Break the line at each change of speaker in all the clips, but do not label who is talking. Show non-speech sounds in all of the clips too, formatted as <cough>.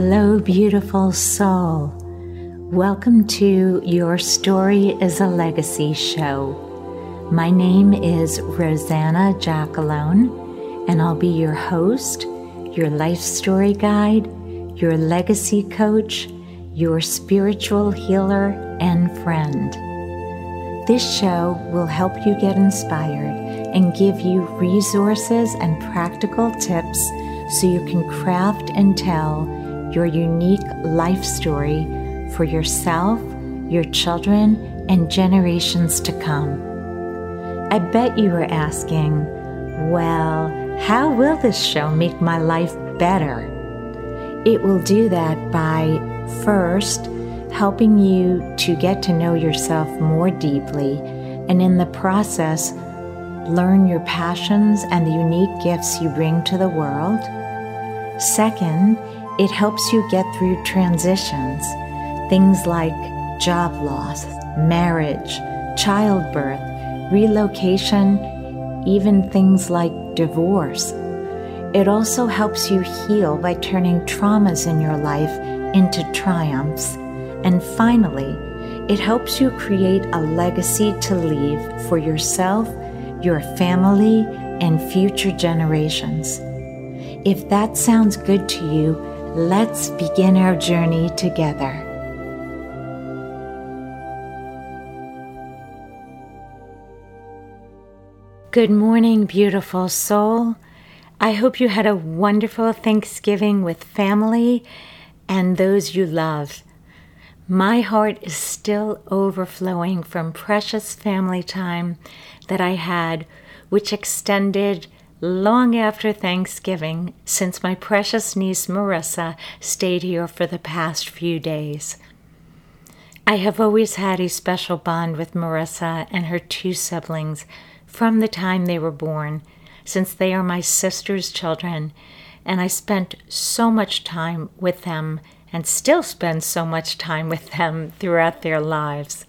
Hello, beautiful soul. Welcome to Your Story is a Legacy show. My name is Rosanna Jackalone, and I'll be your host, your life story guide, your legacy coach, your spiritual healer, and friend. This show will help you get inspired and give you resources and practical tips so you can craft and tell your unique life story for yourself, your children, and generations to come. I bet you are asking, well, how will this show make my life better? It will do that by first helping you to get to know yourself more deeply, and in the process, learn your passions and the unique gifts you bring to the world. Second, it helps you get through transitions, things like job loss, marriage, childbirth, relocation, even things like divorce. It also helps you heal by turning traumas in your life into triumphs. And finally, it helps you create a legacy to leave for yourself, your family, and future generations. If that sounds good to you, Let's begin our journey together. Good morning, beautiful soul. I hope you had a wonderful Thanksgiving with family and those you love. My heart is still overflowing from precious family time that I had, which extended long after Thanksgiving, since my precious niece Marissa stayed here for the past few days. I have always had a special bond with Marissa and her two siblings from the time they were born, since they are my sister's children, and I spent so much time with them and still spend so much time with them throughout their lives.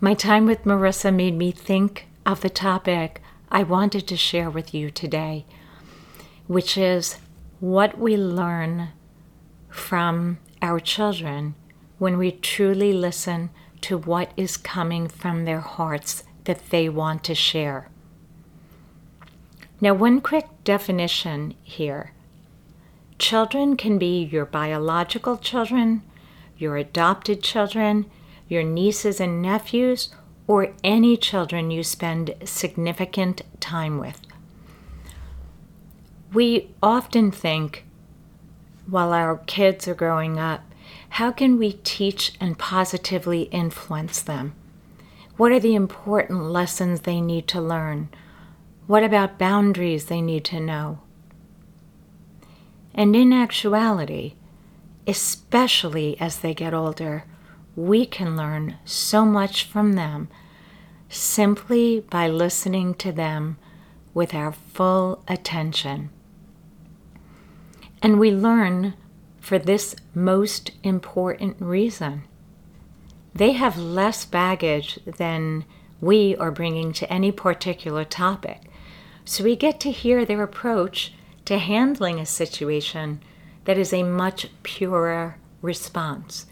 My time with Marissa made me think of the topic I wanted to share with you today, which is what we learn from our children when we truly listen to what is coming from their hearts that they want to share. Now, one quick definition here children can be your biological children, your adopted children, your nieces and nephews, or any children you spend significant time with. We often think, while our kids are growing up, how can we teach and positively influence them? What are the important lessons they need to learn? What about boundaries they need to know? And in actuality, especially as they get older, we can learn so much from them simply by listening to them with our full attention. And we learn for this most important reason. They have less baggage than we are bringing to any particular topic. So we get to hear their approach to handling a situation that is a much purer response.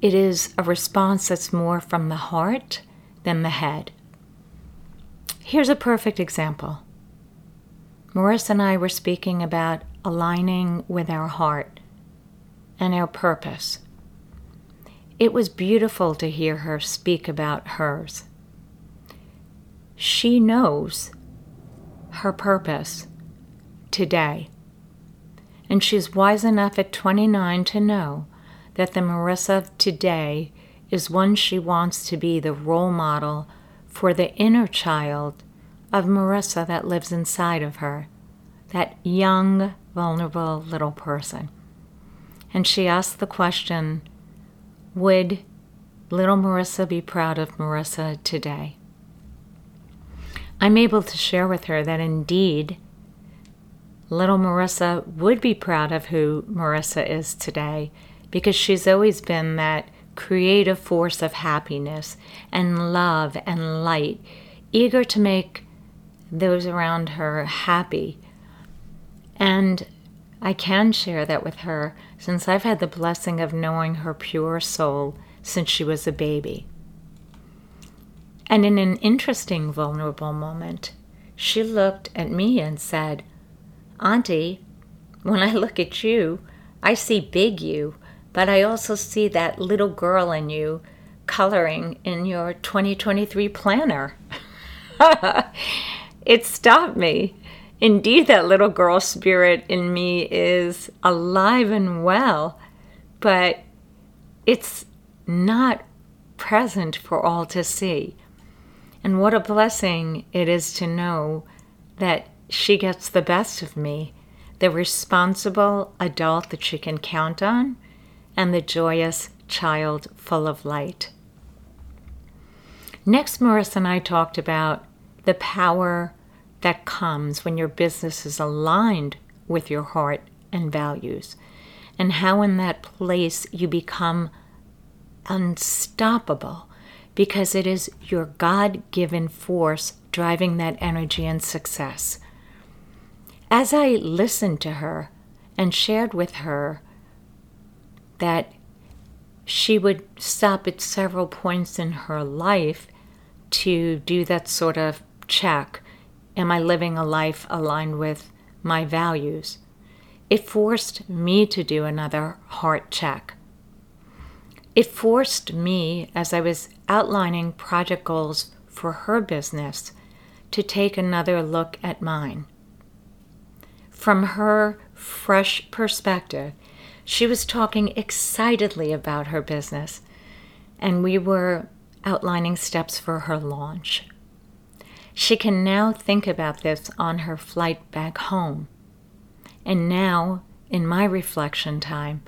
It is a response that's more from the heart than the head. Here's a perfect example. Marissa and I were speaking about aligning with our heart and our purpose. It was beautiful to hear her speak about hers. She knows her purpose today. And she's wise enough at 29 to know that the Marissa of today is one she wants to be the role model for the inner child of Marissa that lives inside of her, that young, vulnerable little person. And she asked the question Would little Marissa be proud of Marissa today? I'm able to share with her that indeed, little Marissa would be proud of who Marissa is today because she's always been that creative force of happiness and love and light, eager to make those around her happy. And I can share that with her since I've had the blessing of knowing her pure soul since she was a baby. And in an interesting, vulnerable moment, she looked at me and said, Auntie, when I look at you, I see big you, but I also see that little girl in you coloring in your 2023 planner. <laughs> it stopped me. Indeed, that little girl spirit in me is alive and well, but it's not present for all to see. And what a blessing it is to know that she gets the best of me, the responsible adult that she can count on, and the joyous child full of light. Next, Marissa and I talked about the power that comes when your business is aligned with your heart and values, and how in that place you become unstoppable because it is your God given force driving that energy and success. As I listened to her and shared with her that she would stop at several points in her life to do that sort of check Am I living a life aligned with my values? It forced me to do another heart check. It forced me, as I was outlining project goals for her business, to take another look at mine. From her fresh perspective, she was talking excitedly about her business, and we were outlining steps for her launch. She can now think about this on her flight back home. And now, in my reflection time,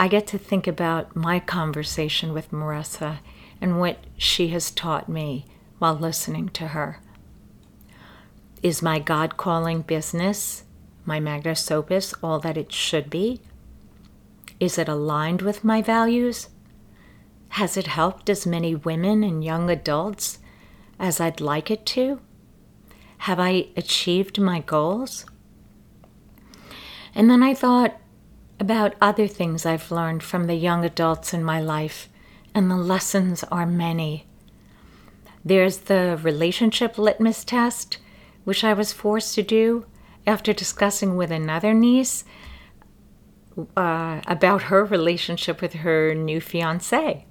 I get to think about my conversation with Marissa and what she has taught me while listening to her. Is my God calling business, my Magnus Opus, all that it should be? Is it aligned with my values? Has it helped as many women and young adults as I'd like it to? Have I achieved my goals? And then I thought about other things I've learned from the young adults in my life, and the lessons are many. There's the relationship litmus test, which I was forced to do after discussing with another niece uh, about her relationship with her new fiance.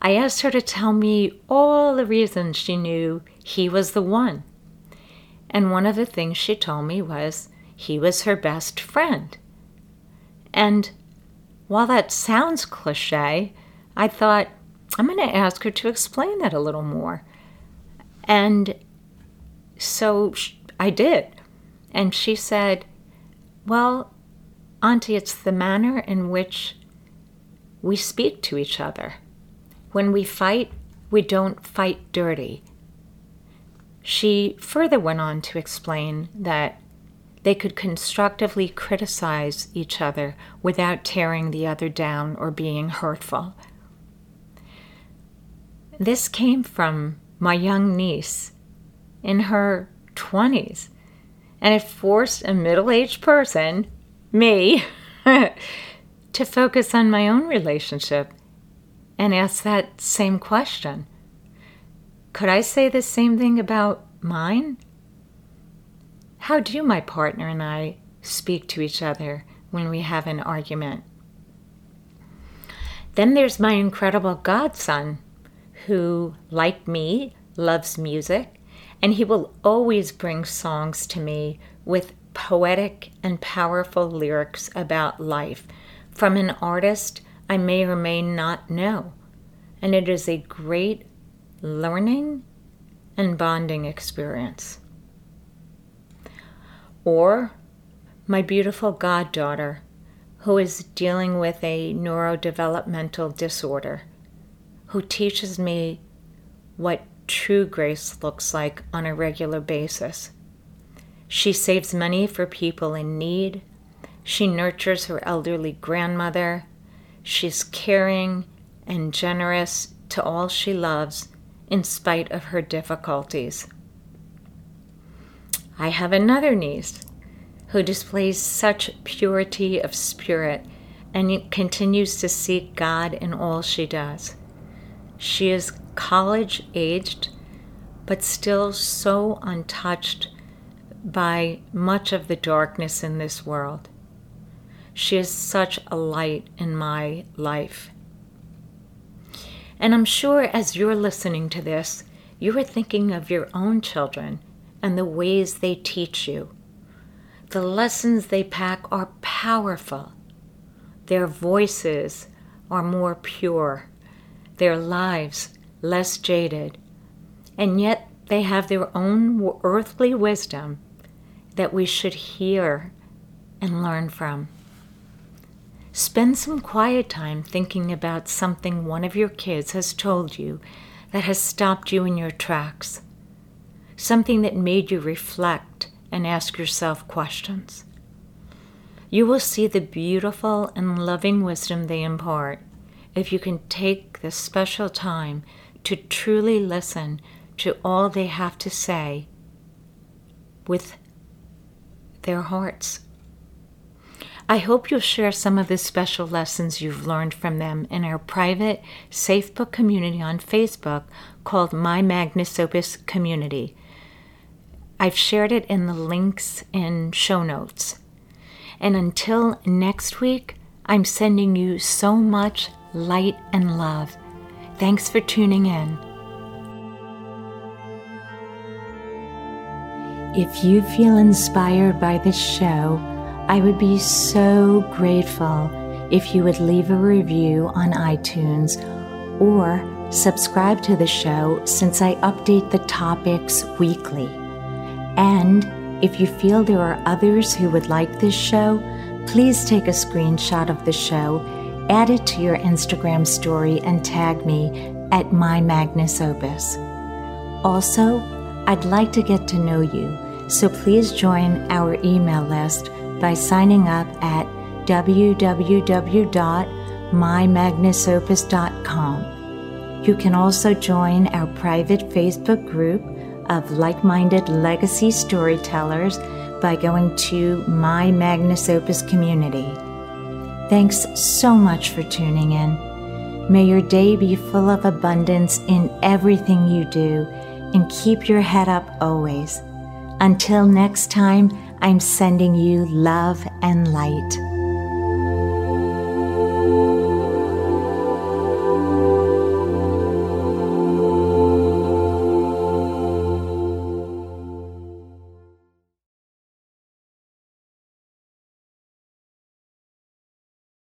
I asked her to tell me all the reasons she knew he was the one. And one of the things she told me was he was her best friend. And while that sounds cliche, I thought, I'm going to ask her to explain that a little more. And so I did. And she said, Well, Auntie, it's the manner in which we speak to each other. When we fight, we don't fight dirty. She further went on to explain that they could constructively criticize each other without tearing the other down or being hurtful. This came from my young niece in her 20s, and it forced a middle aged person, me, <laughs> to focus on my own relationship and ask that same question. Could I say the same thing about mine? How do my partner and I speak to each other when we have an argument? Then there's my incredible godson, who, like me, loves music, and he will always bring songs to me with poetic and powerful lyrics about life from an artist I may or may not know. And it is a great learning and bonding experience. Or my beautiful goddaughter, who is dealing with a neurodevelopmental disorder, who teaches me what true grace looks like on a regular basis. She saves money for people in need. She nurtures her elderly grandmother. She's caring and generous to all she loves in spite of her difficulties. I have another niece who displays such purity of spirit and continues to seek God in all she does. She is college aged, but still so untouched by much of the darkness in this world. She is such a light in my life. And I'm sure as you're listening to this, you are thinking of your own children and the ways they teach you. The lessons they pack are powerful. Their voices are more pure, their lives less jaded, and yet they have their own earthly wisdom that we should hear and learn from. Spend some quiet time thinking about something one of your kids has told you that has stopped you in your tracks, something that made you reflect and ask yourself questions you will see the beautiful and loving wisdom they impart if you can take the special time to truly listen to all they have to say with their hearts. I hope you'll share some of the special lessons you've learned from them in our private Safe Book community on Facebook called My Magnus Opus Community. I've shared it in the links in show notes. And until next week, I'm sending you so much light and love. Thanks for tuning in. If you feel inspired by this show, I would be so grateful if you would leave a review on iTunes or subscribe to the show since I update the topics weekly. And if you feel there are others who would like this show, please take a screenshot of the show, add it to your Instagram story, and tag me at My Magnus Opus. Also, I'd like to get to know you, so please join our email list by signing up at www.mymagnusopus.com. You can also join our private Facebook group of like minded legacy storytellers by going to my Magnus Opus community. Thanks so much for tuning in. May your day be full of abundance in everything you do and keep your head up always. Until next time, I'm sending you love and light.